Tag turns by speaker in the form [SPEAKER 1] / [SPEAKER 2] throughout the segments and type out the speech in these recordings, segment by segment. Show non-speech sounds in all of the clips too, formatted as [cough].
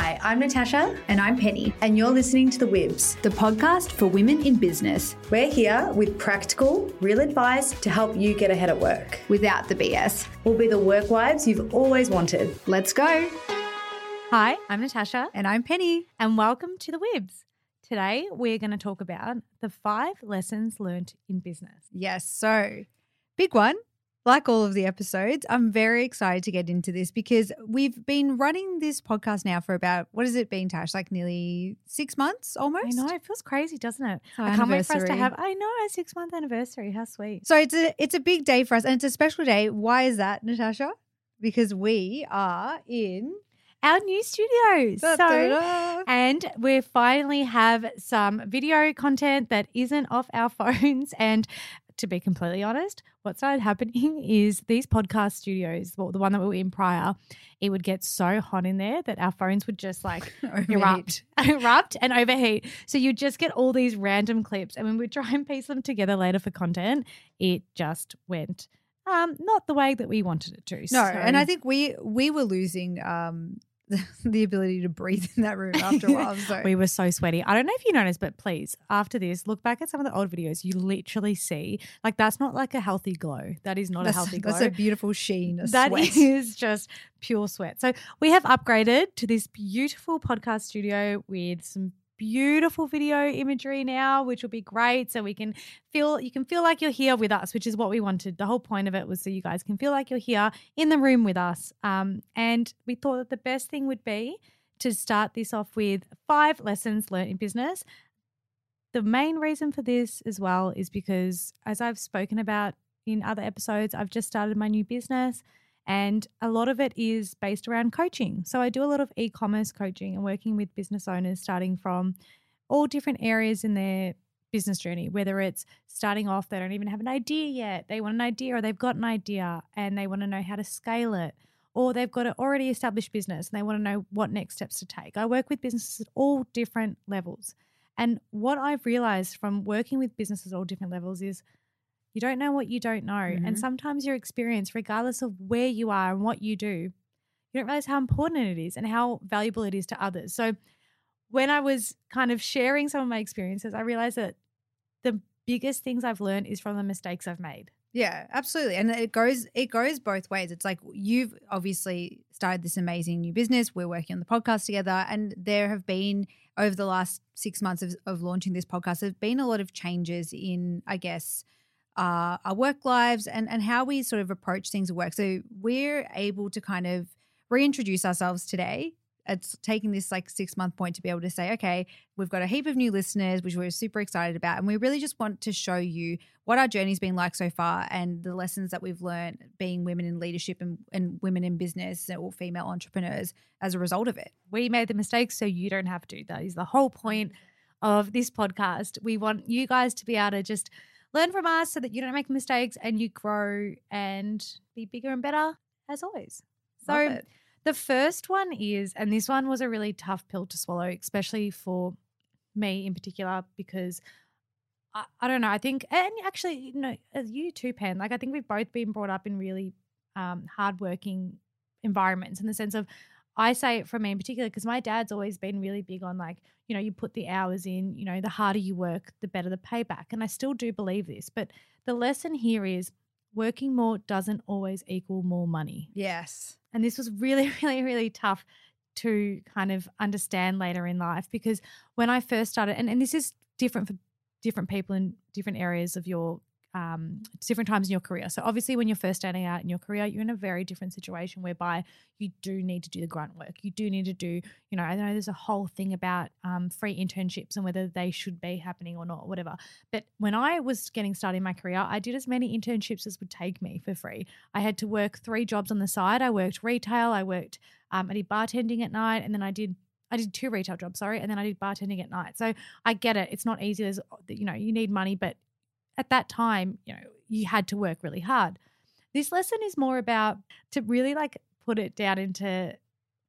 [SPEAKER 1] Hi, I'm Natasha,
[SPEAKER 2] And I'm Penny,
[SPEAKER 1] and you're listening to The Wibs.
[SPEAKER 2] the podcast for women in business
[SPEAKER 1] We're here with practical, real advice to help you get ahead at work.
[SPEAKER 2] without the BS.
[SPEAKER 1] We'll be the work wives you've always wanted.
[SPEAKER 2] Let's go.
[SPEAKER 3] Hi, I'm Natasha,
[SPEAKER 2] And I'm Penny.
[SPEAKER 3] and welcome to the Wibs. Today, we're going to talk about the five lessons learned in business.
[SPEAKER 2] Yes, so big one. Like all of the episodes, I'm very excited to get into this because we've been running this podcast now for about, what has it been, Tash? Like nearly six months almost?
[SPEAKER 3] I know it feels crazy, doesn't it? I can't wait for us to have. I know a six month anniversary. How sweet!
[SPEAKER 2] So it's a it's a big day for us and it's a special day. Why is that, Natasha? Because we are in
[SPEAKER 3] Our new studios. So, and we finally have some video content that isn't off our [laughs] phones. And to be completely honest, what started happening [laughs] is these podcast studios, well, the one that we were in prior, it would get so hot in there that our phones would just like [laughs] erupt, [laughs] erupt and overheat. So you just get all these random clips, and when we try and piece them together later for content, it just went um not the way that we wanted it to.
[SPEAKER 2] No, and I think we we were losing um [laughs] the ability to breathe in that room after a [laughs] while. So
[SPEAKER 3] we were so sweaty. I don't know if you noticed, but please, after this, look back at some of the old videos. You literally see like that's not like a healthy glow. That is not
[SPEAKER 2] that's,
[SPEAKER 3] a healthy [laughs] glow.
[SPEAKER 2] that's a beautiful sheen. A
[SPEAKER 3] That
[SPEAKER 2] sweat.
[SPEAKER 3] is just pure sweat. So we have upgraded to this beautiful podcast studio with some beautiful video imagery now, which will be great. So we can feel you can feel like you're here with us, which is what we wanted. The whole point of it was so you guys can feel like you're here in the room with us. Um, and we thought that the best thing would be to start this off with five lessons learned in business. The main reason for this as well is because, as I've spoken about in other episodes, I've just started my new business and a lot of it is based around coaching. So I do a lot of e commerce coaching and working with business owners starting from all different areas in their business journey, whether it's starting off, they don't even have an idea yet, they want an idea or they've got an idea and they want to know how to scale it. Or they've got an already established business and they want to know what next steps to take. I work with businesses at all different levels. And what I've realized from working with businesses at all different levels is you don't know what you don't know.
[SPEAKER 2] Mhm.
[SPEAKER 3] And sometimes your experience, regardless of where you are and what you do, you don't realize how important it is and how valuable it is to others. So when I was kind of sharing some of my experiences, I realized that the biggest things I've learned is from the mistakes I've made.
[SPEAKER 2] Yeah, absolutely. And it goes it goes both ways. It's like you've obviously started this amazing new business. We're working on the podcast together and there have been over the last 6 months of, of launching this podcast there've been a lot of changes in I guess uh, our work lives and and how we sort of approach things at work. So we're able to kind of reintroduce ourselves today. It's taking this like six month point to be able to say, okay, we've got a heap of new listeners, which we're super excited about. And we really just want to show you what our journey's been like so far and the lessons that we've learned being women in leadership and, and women in business or female entrepreneurs as a result of it.
[SPEAKER 3] We made the mistakes so you don't have to. That is the whole point of this podcast. We want you guys to be able to just learn from us so that you don't make mistakes and you grow and be bigger and better as always. So the first one is, and this one was a really tough pill to swallow, especially for me in particular, because I, I don't know. I think, and actually, you know, as you too, Pen, like I think we've both been brought up in really um, hardworking environments in the sense of, I say it for me in particular because my dad's always been really big on like, you know, you put the hours in, you know, the harder you work, the better the payback. And I still do believe this. But the lesson here is working more doesn't always equal more money.
[SPEAKER 2] Yes.
[SPEAKER 3] And this was really, [laughs] really, really tough to kind of understand later in life because when I first started, and, and this is different for different people in different areas of your um, different times in your career. So obviously, when you're first starting out in your career, you're in a very different situation whereby you do need to do the grunt work. You do need to do, you know, I know there's a whole thing about um, free internships and whether they should be happening or not, whatever. But when I was getting started in my career, I did as many internships as would take me for free. I had to work three jobs on the side. I worked retail, I worked, um, I did bartending at night, and then I did I did two retail jobs, sorry, and then I did bartending at night. So I get it. It's not easy. There's, you know, you need money, but at that time, you know, you had to work really hard. This lesson is more about to really like put it down into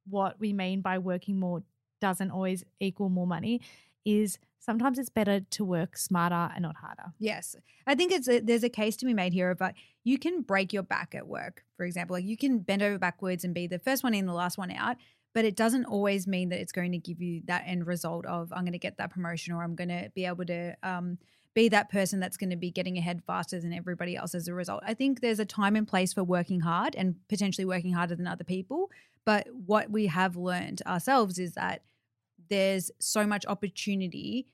[SPEAKER 3] what we mean by working more doesn't always equal more money is sometimes it's better to work smarter and not harder.
[SPEAKER 2] Yes, I think it's a, there's a case to be made here about you can break your back at work, for example, like you can bend over backwards and be the first one in, the last one out. but it doesn't always mean that it's going to give you that end result of I'm going to get that promotion or I'm going to be able to um, be that person that's going to be getting ahead faster than everybody else as a result. I think there's a time and place for working hard and potentially working harder than other people. But what we have learned ourselves is that there's so much opportunity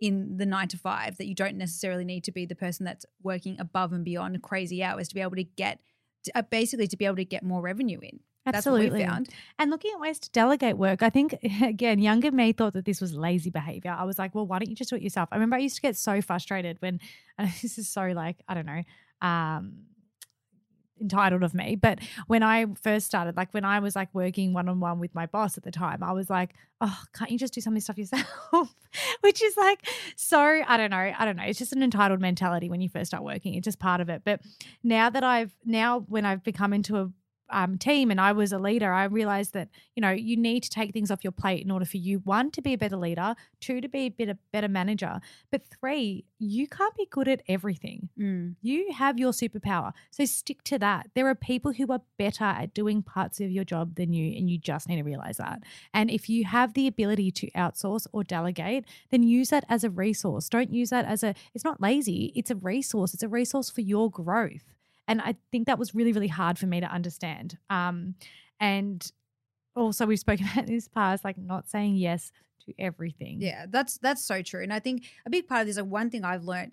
[SPEAKER 2] in the nine to five that you don't necessarily need to be the person that's working above and beyond crazy hours to be able to get, uh, basically, to be able to get more revenue in.
[SPEAKER 3] Absolutely.
[SPEAKER 2] That's what we found.
[SPEAKER 3] And looking at ways to delegate work, I think, [laughs] again, younger me thought that this was lazy behavior. I was like, well, why don't you just do it yourself? I remember I used to get so frustrated when, [laughs] and this is so like, I don't know, um, entitled of me. But when I first started, like when I was like working one on one with my boss at the time, I was like, oh, can't you just do some of this stuff yourself? [laughs] Which is like so, I don't know. I don't know. It's just an entitled mentality when you first start working. It's just part of it. But now that I've, now when I've become into a um, team and I was a leader, I realized that you know you need to take things off your plate in order for you one to be a better leader, two to be a better better manager, but three you can't be good at everything.
[SPEAKER 2] Mm.
[SPEAKER 3] You have your superpower, so stick to that. There are people who are better at doing parts of your job than you, and you just need to realize that. And if you have the ability to outsource or delegate, then use that as a resource. Don't use that as a. It's not lazy. It's a resource. It's a resource for your growth. And I think that was really, really hard for me to understand. Um, and also, we've spoken [laughs] about this past, like not saying yes to everything.
[SPEAKER 2] Yeah, that's that's so true. And I think a big part of this, like one thing I've learned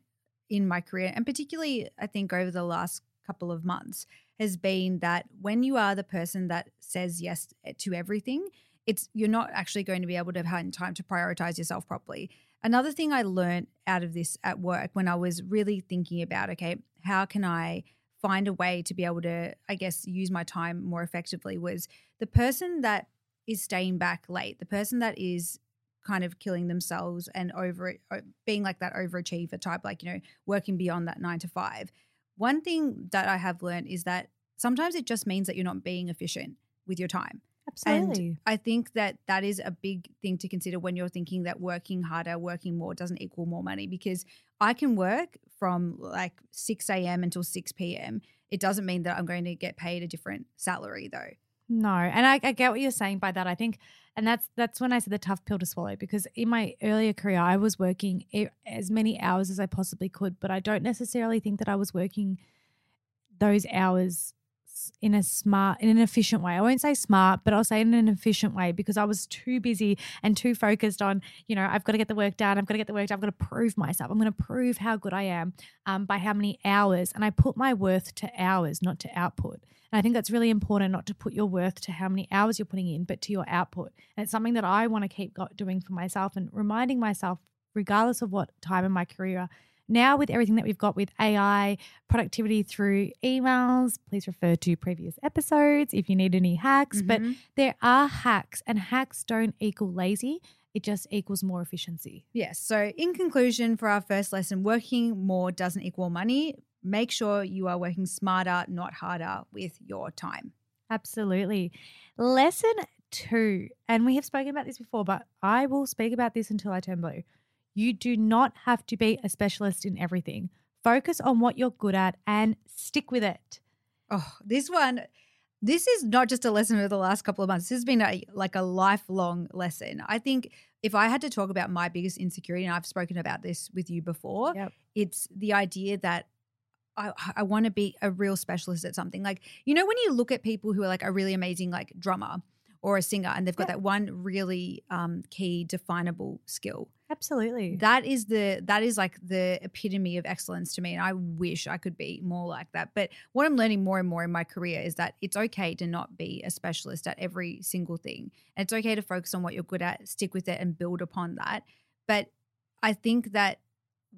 [SPEAKER 2] in my career, and particularly I think over the last couple of months, has been that when you are the person that says yes to everything, it's you're not actually going to be able to have time to prioritize yourself properly. Another thing I learned out of this at work when I was really thinking about, okay, how can I find a way to be able to, I guess, use my time more effectively was the person that is staying back late, the person that is kind of killing themselves and over uh, being like that overachiever type, like, you know, working beyond that nine to five. One thing that I have learned is that sometimes it just means that you're not being efficient with your time.
[SPEAKER 3] Absolutely.
[SPEAKER 2] And I think that that is a big thing to consider when you're thinking that working harder, working more doesn't equal more money because I can work from like 6 a.m. until 6 p.m. It doesn't mean that I'm going to get paid a different salary though.
[SPEAKER 3] No, and I, I, get what you're saying by that. I think, and that's that's when I said the tough pill to swallow because in my earlier career I was working as many hours as I possibly could, but I don't necessarily think that I was working those hours in a smart, in an efficient way. I won't say smart, but I'll say in an efficient way because I was too busy and too focused on, you know, I've got to get the work done. I've got to get the work done. I've got to prove myself. I'm going to prove how good I am um, by how many hours. And I put my worth to hours, not to output. And I think that's really important not to put your worth to how many hours you're putting in, but to your output. And it's something that I want to keep doing for myself and reminding myself, regardless of what time in my career now, with everything that we've got with AI, productivity through emails, please refer to previous episodes if you need any hacks. Mm-hmm. But there are hacks, and hacks don't equal lazy. It just equals more efficiency.
[SPEAKER 2] Yes. So, in conclusion, for our first lesson, working more doesn't equal money. Make sure you are working smarter, not harder with your time.
[SPEAKER 3] Absolutely. Lesson two, and we have spoken about this before, but I will speak about this until I turn blue. You do not have to be a specialist in everything. Focus on what you're good at and stick with it.
[SPEAKER 2] Oh, this one, this is not just a lesson over the last couple of months. This has been a, like a lifelong lesson. I think if I had to talk about my biggest insecurity, and I've spoken about this with you before,
[SPEAKER 3] yep.
[SPEAKER 2] it's the idea that I, I want to be a real specialist at something. Like, you know, when you look at people who are like a really amazing like drummer or a singer and they've got that one really um, key definable skill
[SPEAKER 3] Absolutely.
[SPEAKER 2] That is the that is like the epitome of excellence to me and I wish I could be more like that. But what I'm learning more and more in my career is that it's okay to not be a specialist at every single thing. And it's okay to focus on what you're good at, stick with it and build upon that. But I think that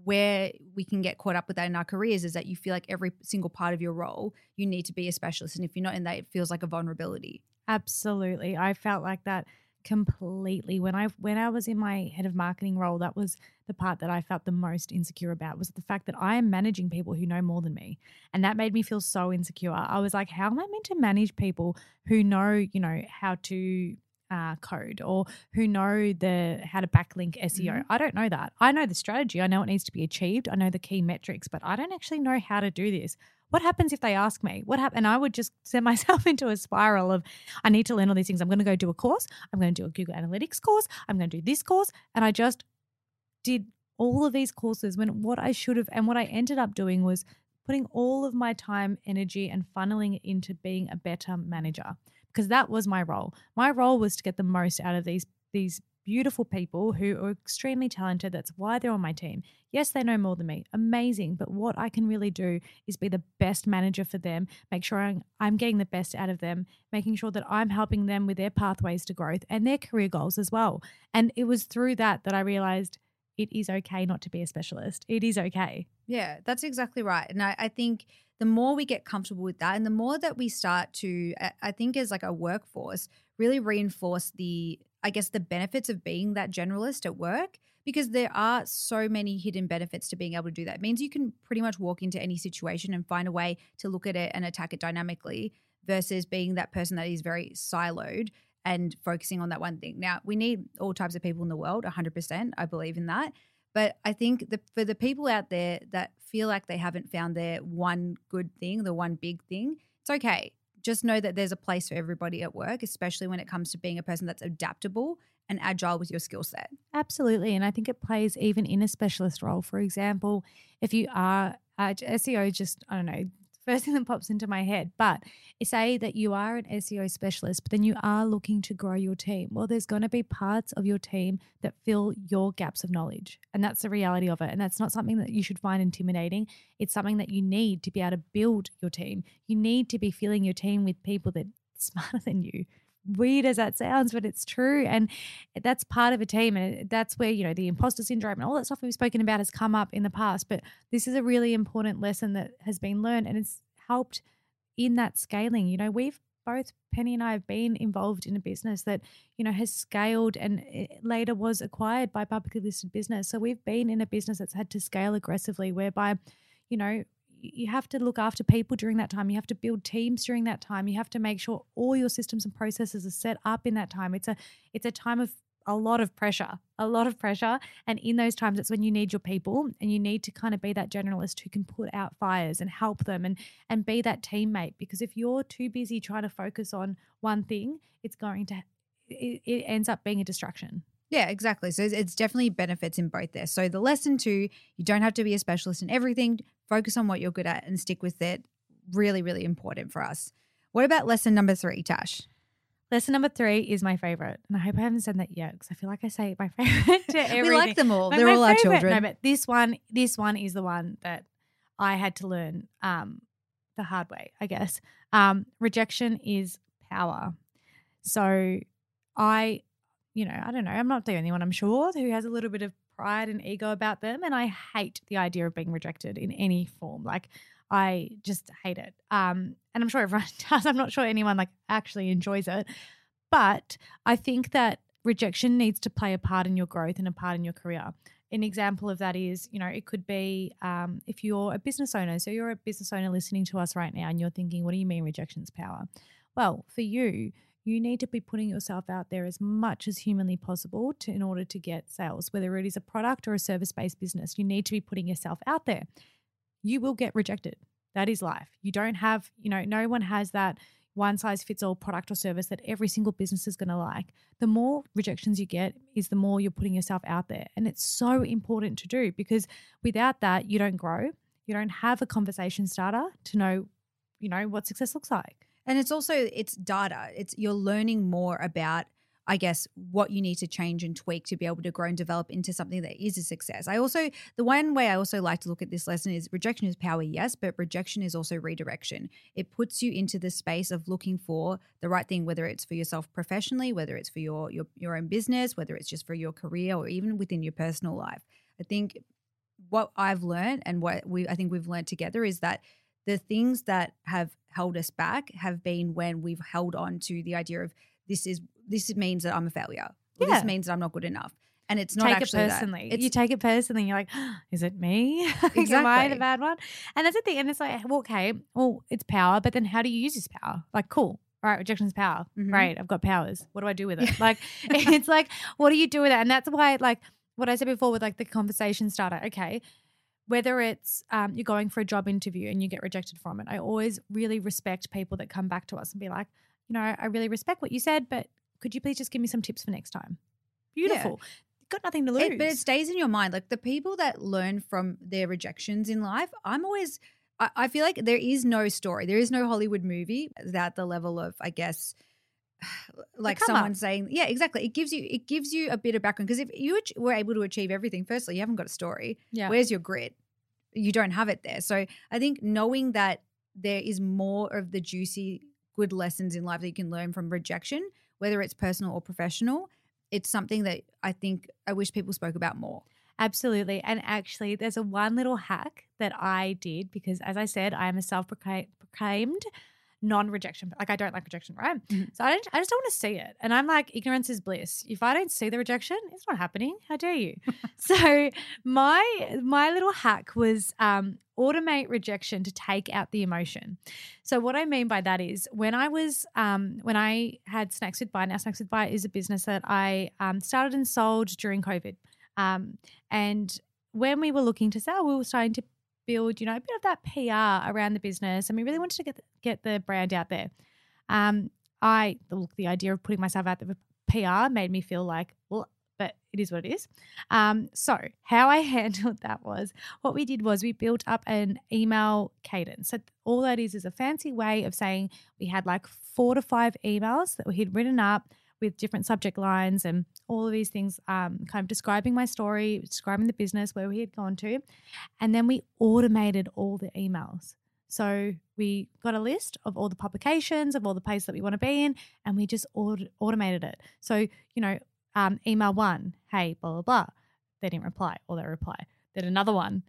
[SPEAKER 2] where we can get caught up with that in our careers is that you feel like every single part of your role you need to be a specialist and if you're not in that it feels like a vulnerability.
[SPEAKER 3] Absolutely. I felt like that completely when i when i was in my head of marketing role that was the part that i felt the most insecure about was the fact that i am managing people who know more than me and that made me feel so insecure i was like how am i meant to manage people who know you know how to uh, code or who know the how to backlink SEO. Mm-hmm. I don't know that. I know the strategy. I know it needs to be achieved. I know the key metrics, but I don't actually know how to do this What happens if they ask me? What happen? And I would just send myself [laughs] into a spiral of, I need to learn all these things. I'm going to go do a course. I'm going to do a Google Analytics course. I'm going to do this course. And I just did all of these courses when what I should have, and what I ended up doing was putting all of my time, energy, and funneling it into being a better manager because that was my role. My role was to get the most out of these these beautiful people who are extremely talented. That's why they're on my team. Yes, they know more than me. Amazing. But what I can really do is be the best manager for them, make sure I'm, I'm getting the best out of them, making sure that I'm helping them with their pathways to growth and their career goals as well. And it was through that that I realized it is okay not to be a specialist. It is okay.
[SPEAKER 2] Yeah, that's exactly right. And I, I think the more we get comfortable with that and the more that we start to, I think, as like a workforce, really reinforce the, I guess, the benefits of being that generalist at work because there are so many hidden benefits to being able to do that. It means you can pretty much walk into any situation and find a way to look at it and attack it dynamically versus being that person that is very siloed and focusing on that one thing. Now, we need all types of people in the world, 100%. I believe in that. But I think the, for the people out there that feel like they haven't found their one good thing, the one big thing, it's okay. Just know that there's a place for everybody at work, especially when it comes to being a person that's adaptable and agile with your skill set.
[SPEAKER 3] Absolutely. And I think it plays even in a specialist role. For example, if you are uh, SEO, just, I don't know, first thing that pops into my head. But say that you are an SEO specialist, but then you are looking to grow your team. Well, there's going to be parts of your team that fill your gaps of knowledge. And that's the reality of it. And that's not something that you should find intimidating. It's something that you need to be able to build your team. You need to be filling your team with people that smarter than you weird as that sounds, but it's true. And that's part of a team. And that's where, you know, the imposter syndrome and all that stuff we've spoken about has come up in the past. But this is a really important lesson that has been learned and it's helped in that scaling. You know, we've both Penny and I have been involved in a business that, you know, has scaled and eh, later was acquired by publicly listed business. So we've been in a business that's had to scale aggressively, whereby, you know, you have to look after people during that time. You have to build teams during that time. You have to make sure all your systems and processes are set up in that time. It's a it's a time of a lot of pressure, a lot of pressure. And in those times, it's when you need your people and you need to kind of be that generalist who can put out fires and help them and and be that teammate. Because if you're too busy trying to focus on one thing, it's going to it, it ends up being a distraction.
[SPEAKER 2] Yeah, exactly. So it's definitely benefits in both there. So the lesson two, you don't have to be a specialist in everything. Focus on what you're good at and stick with it. Really, really important for us. What about lesson number three, Tash?
[SPEAKER 3] Lesson number three is my favorite, and I hope I haven't said that yet because I feel like I say my [laughs] favorite to everything.
[SPEAKER 2] we like them all; they're all our children.
[SPEAKER 3] No, but this one, this one is the one that I had to learn um, the hard way, I guess. Um, rejection is power. So I you know, I don't know, I'm not the only one, I'm sure, who has a little bit of pride and ego about them. And I hate the idea of being rejected in any form. Like, I just hate it. Um, and I'm sure everyone [laughs] does. I'm not sure anyone like actually enjoys it. But I think that rejection needs to play a part in your growth and a part in your career. An example of that is, you know, it could be um, if you're a business owner. So you're a business owner listening to us right now and you're thinking, what do you mean rejection's power? Well, for you, you need to be putting yourself out there as much as humanly possible to, in order to get sales, whether it is a product or a service based business. You need to be putting yourself out there. You will get rejected. That is life. You don't have, you know, no one has that one size fits all product or service that every single business is going to like. The more rejections you get is the more you're putting yourself out there. And it's so important to do because without that, you don't grow. You don't have a conversation starter to know, you know, what success looks like.
[SPEAKER 2] And it's also it's data. It's you're learning more about I guess what you need to change and tweak to be able to grow and develop into something that is a success. I also the one way I also like to look at this lesson is rejection is power, yes, but rejection is also redirection. It puts you into the space of looking for the right thing, whether it's for yourself professionally, whether it's for your your your own business, whether it's just for your career or even within your personal life. I think what I've learned and what we I think we've learned together is that the things that have held us back have been when we've held on to the idea of this is this means that I'm a failure. Yeah. This means that I'm not good enough. And it's not
[SPEAKER 3] take
[SPEAKER 2] actually
[SPEAKER 3] it personally.
[SPEAKER 2] That.
[SPEAKER 3] you take it personally. You're like, oh, [gasps] is it me? [laughs] Exactly. Am I the bad one? And that's at the thing. And it's like, well, okay, well, it's power, but then how do you use this power? Like, cool. All right, rejection is power. Mm-hmm. Great. I've got powers. What do I do with it? like, [laughs] [laughs] it's like, what do you do with it? And that's why, like, what I said before with like the conversation starter. Okay, whether it's um, you're going for a job interview and you get rejected from it, I always really respect people that come back to us and be like, you know, I really respect what you said, but could you please just give me some tips for next time? Beautiful. Got nothing to lose.
[SPEAKER 2] It, but it stays in your mind. Like the people that learn from their rejections in life, I'm always, I, I feel like there is no story, there is no Hollywood movie that the level of, I guess, [sighs] like someone
[SPEAKER 3] up.
[SPEAKER 2] saying, yeah, exactly. It gives you, it gives you a bit of background because if you were able to achieve everything, firstly, you haven't got a story.
[SPEAKER 3] yeah.
[SPEAKER 2] Where's your grit? You don't have it there. So I think knowing that there is more of the juicy, good lessons in life that you can learn from rejection, whether it's personal or professional, it's something that I think I wish people spoke about more.
[SPEAKER 3] Absolutely. And actually, there's a one little hack that I did because, as I said, I am a self proclaimed non rejection. Like, I don't like rejection, right?
[SPEAKER 2] Mhm.
[SPEAKER 3] So I, don't, I just don't want to see it. And I'm like, ignorance is bliss. If I don't see the rejection, it's not happening. How dare you? [laughs] so my my little hack was um, automate rejection to take out the emotion. So what I mean by that is when I was um, when I had Snacks with Bae Now Snacks with Bae is a business that I um, started and sold during COVID. Um, and when we were looking to sell, we were starting to build, you know, a bit of that PR around the business, and we really wanted to get get the brand out there. Um, I look, the idea of putting myself out there for PR made me feel like, well, but it is what it is. Um, so how I [laughs] handled that was what we did was we built up an email cadence. So all that is is a fancy way of saying we had like four to five emails that we had written up with different subject lines and all of these things, um, kind of describing my story, describing the business where we had gone to, and then we automated all the emails. So we got a list of all the publications of all the places that we want to be in, and we just aut- automated it. So you know, um, email one, hey, blah blah blah. They didn't reply, or they reply. Then another one,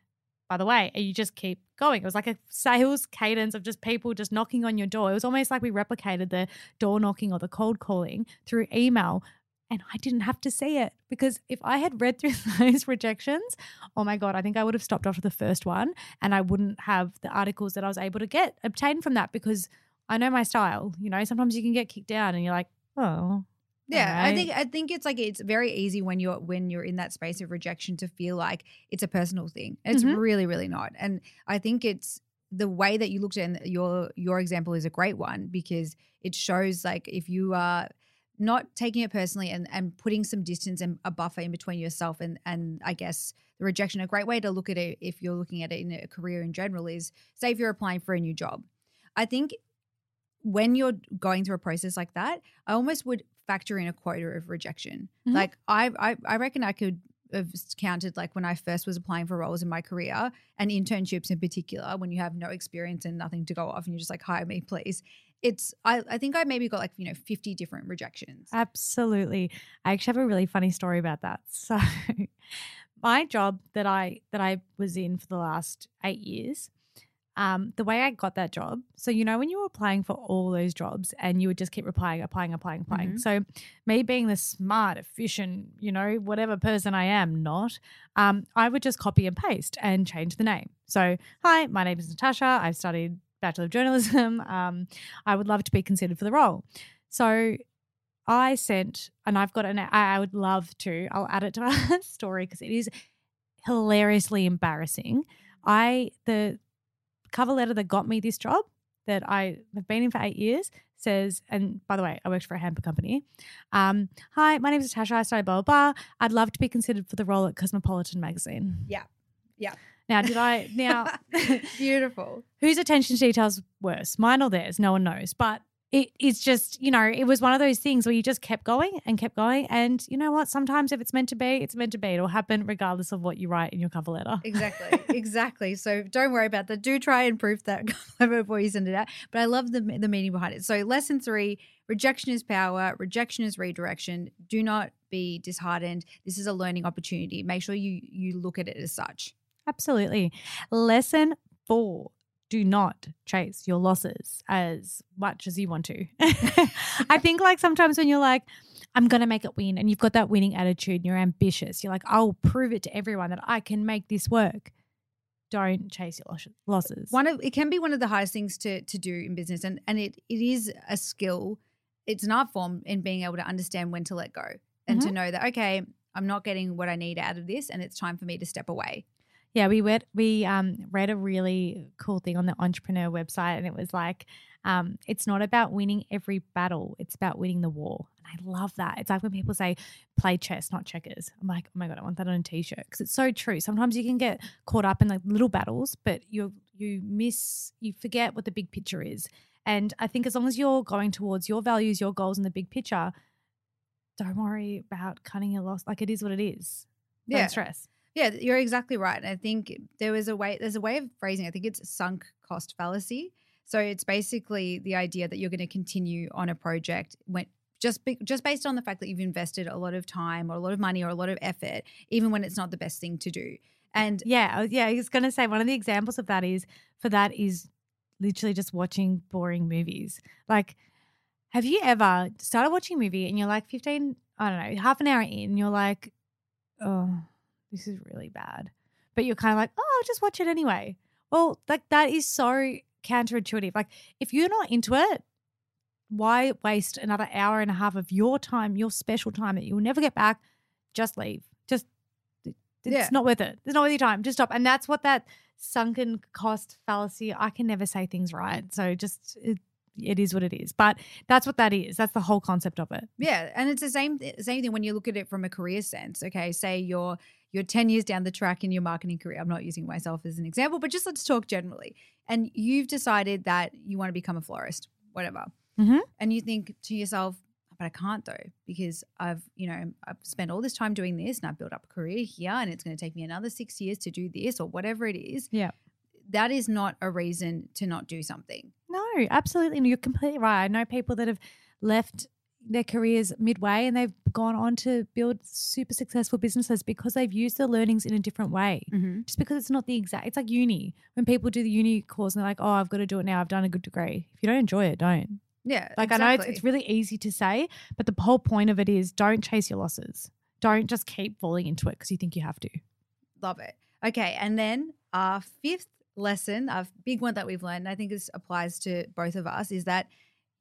[SPEAKER 3] by the way, and you just keep going. It was like a sales cadence of just people just knocking on your door. It was almost like we replicated the door knocking or the cold calling through email. And I didn't have to see it because if I had read through [laughs] those rejections, oh my God, I think I would have stopped after the first one and I wouldn't have the articles that I was able to get obtained from that because I know my style. You know, sometimes you can get kicked down and you're like, oh,
[SPEAKER 2] Yeah, I think I think it's like it's very easy when you're when you're in that space of rejection to feel like it's a personal thing. It's
[SPEAKER 3] Mhm.
[SPEAKER 2] really really not. And I think it's the way that you looked at and your your example is a great one because it shows like if you are not taking it personally and and putting some distance and a buffer in between yourself and and I guess the rejection a great way to look at it if you're looking at it in a career in general is say if you're applying for a new job. I think when you're going through a process like that, I almost would factor in a quota of rejection.
[SPEAKER 3] Mhm.
[SPEAKER 2] Like I, I, I reckon I could have counted like when I first was applying for roles in my career and internships in particular, when you have no experience and nothing to go off, and you're just like, hire me, please. It's I, I think I maybe got like you know 50 different rejections.
[SPEAKER 3] Absolutely. I actually have a really funny story about that. [laughs] So my job that I that I was in for the last 8 years um, the way I got that job, so you know when you were applying for all those jobs and you would just keep applying, applying, applying, applying.
[SPEAKER 2] Mhm.
[SPEAKER 3] So me being the smart, efficient, you know, whatever person I am, not, um, I would just copy and paste and change the name. So hi, my name is Natasha. I've studied Bachelor of Journalism. [laughs] Um, I would love to be considered for the role. So I sent, and I've got an, I I would love to, I'll add it to our [laughs] story because it is hilariously embarrassing. I, the cover letter that got me this job that I have been in for eight years says, and by the way, I worked for a hamper company. Um, Hi, my name is Natasha. I started blah, blah, blah. I'd love to be considered for the role at Cosmopolitan magazine.
[SPEAKER 2] Yeah. Yeah.
[SPEAKER 3] Now, did I, [laughs] now,
[SPEAKER 2] Beautiful. [laughs]
[SPEAKER 3] whose attention to details worse, mine or theirs? No one knows. But it, it's just, you know, it was one of those things where you just kept going and kept going. And you know what? Sometimes if it's meant to be, it's meant to be. It'll happen regardless of what you write in your cover letter.
[SPEAKER 2] Exactly. [laughs] exactly. So don't worry about that. Do try and proof that [laughs] cover before you send it out. But I love the the meaning behind it. So lesson three: rejection is power. Rejection is redirection. Do not be disheartened. This is a learning opportunity. Make sure you you look at it as such.
[SPEAKER 3] Absolutely. Lesson four do not chase your losses as much as you want to. [laughs] I think, like, sometimes when you're like, I'm going to make it win, and you've got that winning attitude and you're ambitious, you're like, I'll prove it to everyone that I can make this work. Don't chase your losses.
[SPEAKER 2] One of it can be one of the hardest things to to do in business, and and it it is a skill. It's an art form in being able to understand when to let go and to mm-hmm. know that okay, I'm not getting what I need out of this, and it's time for me to step away.
[SPEAKER 3] Yeah, we read we um read a really cool thing on the entrepreneur website, and it was like, um, it's not about winning every battle; it's about winning the war. And I love that. It's like when people say, "Play chess, not checkers." I'm like, oh my god, I want that on a t-shirt because it's so true. Sometimes you can get caught up in like little battles, but you you miss, you forget what the big picture is. And I think as long as you're going towards your values, your goals, and the big picture, don't worry about cutting your loss. Like it is what it is. Don't
[SPEAKER 2] Yeah.
[SPEAKER 3] stress.
[SPEAKER 2] Yeah, you're exactly right. And I think there was a way, there's a way of phrasing, I think it's sunk cost fallacy. So it's basically the idea that you're going to continue on a project when just be, just based on the fact that you've invested a lot of time or a lot of money or a lot of effort, even when it's not the best thing to do. And
[SPEAKER 3] Yeah, yeah. I was gonna say one of the examples of that is for that is literally just watching boring movies. Like, have you ever started watching a movie and you're like 15, I don't know, half an hour in, you're like, oh, this is really bad. But you're kind of like, oh, I'll just watch it anyway. Well, like that is so counterintuitive. Like, if you're not into it, why waste another hour and a half of your time, your special time that you'll never get back? Just leave. Just it's
[SPEAKER 2] Yeah.
[SPEAKER 3] not worth it. It's not worth your time. Just stop. And that's what that sunken cost fallacy. I can never say things right. So just it, it is what it is. But that's what that is. That's the whole concept of it.
[SPEAKER 2] Yeah, and it's the same eh, same thing when you look at it from a career sense. Okay, say you're you're 10 years down the track in your marketing career. I'm not using myself as an example, but just let's talk generally. And you've decided that you want to become a florist, whatever.
[SPEAKER 3] Mhm.
[SPEAKER 2] And you think to yourself, but I can't though because I've, you know, I've spent all this time doing this and I've built up a career here and it's going to take me another 6 years to do this or whatever it is.
[SPEAKER 3] Yeah.
[SPEAKER 2] That is not a reason to not do something.
[SPEAKER 3] No, absolutely. You're completely right. I know people that have left their careers midway and they've gone on to build super successful businesses because they've used the learnings in a different way.
[SPEAKER 2] Mm-hmm.
[SPEAKER 3] Just because it's not the exact, it's like uni. When people do the uni course and they're like, oh, I've got to do it now. I've done a good degree. If you don't enjoy it, don't.
[SPEAKER 2] Yeah.
[SPEAKER 3] Like I know it's, it's really easy to say, but the whole point of it is don't chase your losses. Don't just keep falling into it because you think you have to.
[SPEAKER 2] Love it. Okay, and then our fifth lesson, a big one that we've learned, I think this applies to both of us, is that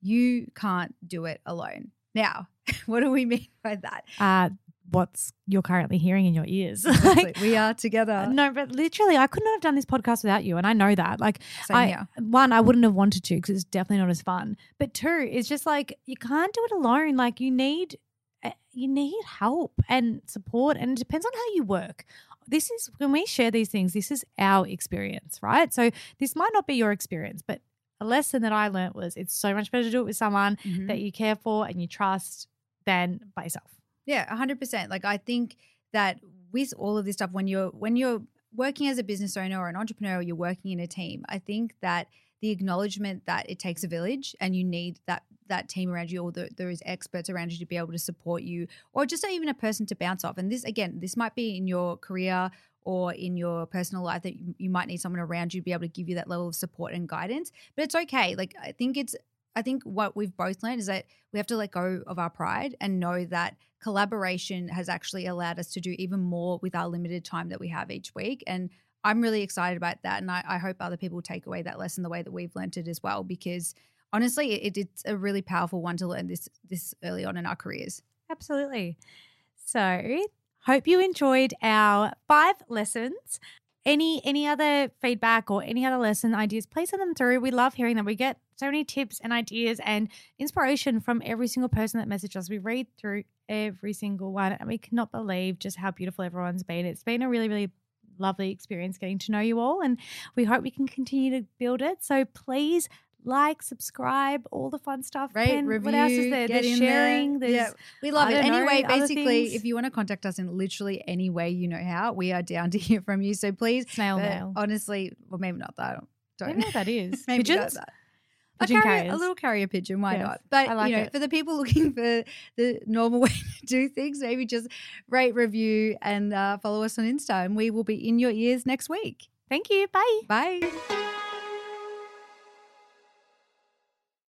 [SPEAKER 2] you can't do it alone. Now, [laughs] what do we mean by that?
[SPEAKER 3] Uh, what's you're currently hearing in your ears. [laughs] Like,
[SPEAKER 2] we are together.
[SPEAKER 3] no, but literally, I could not have done this podcast without you, and I know that. Like,
[SPEAKER 2] Same
[SPEAKER 3] I,
[SPEAKER 2] here.
[SPEAKER 3] one, I wouldn't have wanted to because it's definitely not as fun. But two, it's just like you can't do it alone. Like, you need, uh, you need help and support, and it depends on how you work. This is when we share these things. This is our experience, right? So this might not be your experience, but a lesson that I learned was it's so much better to do it with someone
[SPEAKER 2] Mhm.
[SPEAKER 3] that you care for and you trust than by yourself.
[SPEAKER 2] Yeah, hundred percent. Like I think that with all of this stuff, when you're when you're working as a business owner or an entrepreneur, or you're working in a team. I think that the acknowledgement that it takes a village and you need that that team around you, or the, there is experts around you to be able to support you, or just even a person to bounce off. And this again, this might be in your career or in your personal life that you, you might need someone around you to be able to give you that level of support and guidance. But it's okay. Like I think it's I think what we've both learned is that we have to let go of our pride and know that collaboration has actually allowed us to do even more with our limited time that we have each week. And I'm really excited about that. And I, I hope other people take away that lesson the way that we've learned it as well, because honestly, it, it's a really powerful one to learn this this early on in our careers.
[SPEAKER 3] Absolutely. So, hope you enjoyed our five lessons. Any any other feedback or any other lesson ideas, please send them through. We love hearing them. We get so many tips and ideas and inspiration from every single person that messages us. We read through every single one and we cannot believe just how beautiful everyone's been. It's been a really, really lovely experience getting to know you all and we hope we can continue to build it. So please like, subscribe, all the fun stuff.
[SPEAKER 2] Rate,
[SPEAKER 3] Pen,
[SPEAKER 2] review,
[SPEAKER 3] what else is there? There's
[SPEAKER 2] in there.
[SPEAKER 3] sharing. There's
[SPEAKER 2] yeah, we love
[SPEAKER 3] I
[SPEAKER 2] it.
[SPEAKER 3] don't know,
[SPEAKER 2] Anyway, basically, if you want to contact us in literally any way you know how, we are down [laughs] to hear from you. So please,
[SPEAKER 3] snail mail.
[SPEAKER 2] honestly, well, maybe not that.
[SPEAKER 3] I
[SPEAKER 2] Don't
[SPEAKER 3] know what that [laughs] is.
[SPEAKER 2] maybe not
[SPEAKER 3] Pigeons?
[SPEAKER 2] that. A, carrier, a little carrier pigeon, why
[SPEAKER 3] Yes,
[SPEAKER 2] not? But
[SPEAKER 3] I like
[SPEAKER 2] you know,
[SPEAKER 3] it.
[SPEAKER 2] for the people [laughs] looking for the normal way to do things, maybe just rate, review, and uh, follow us on Insta, and we will be in your ears next week.
[SPEAKER 3] Thank you. Bye.
[SPEAKER 2] Bye.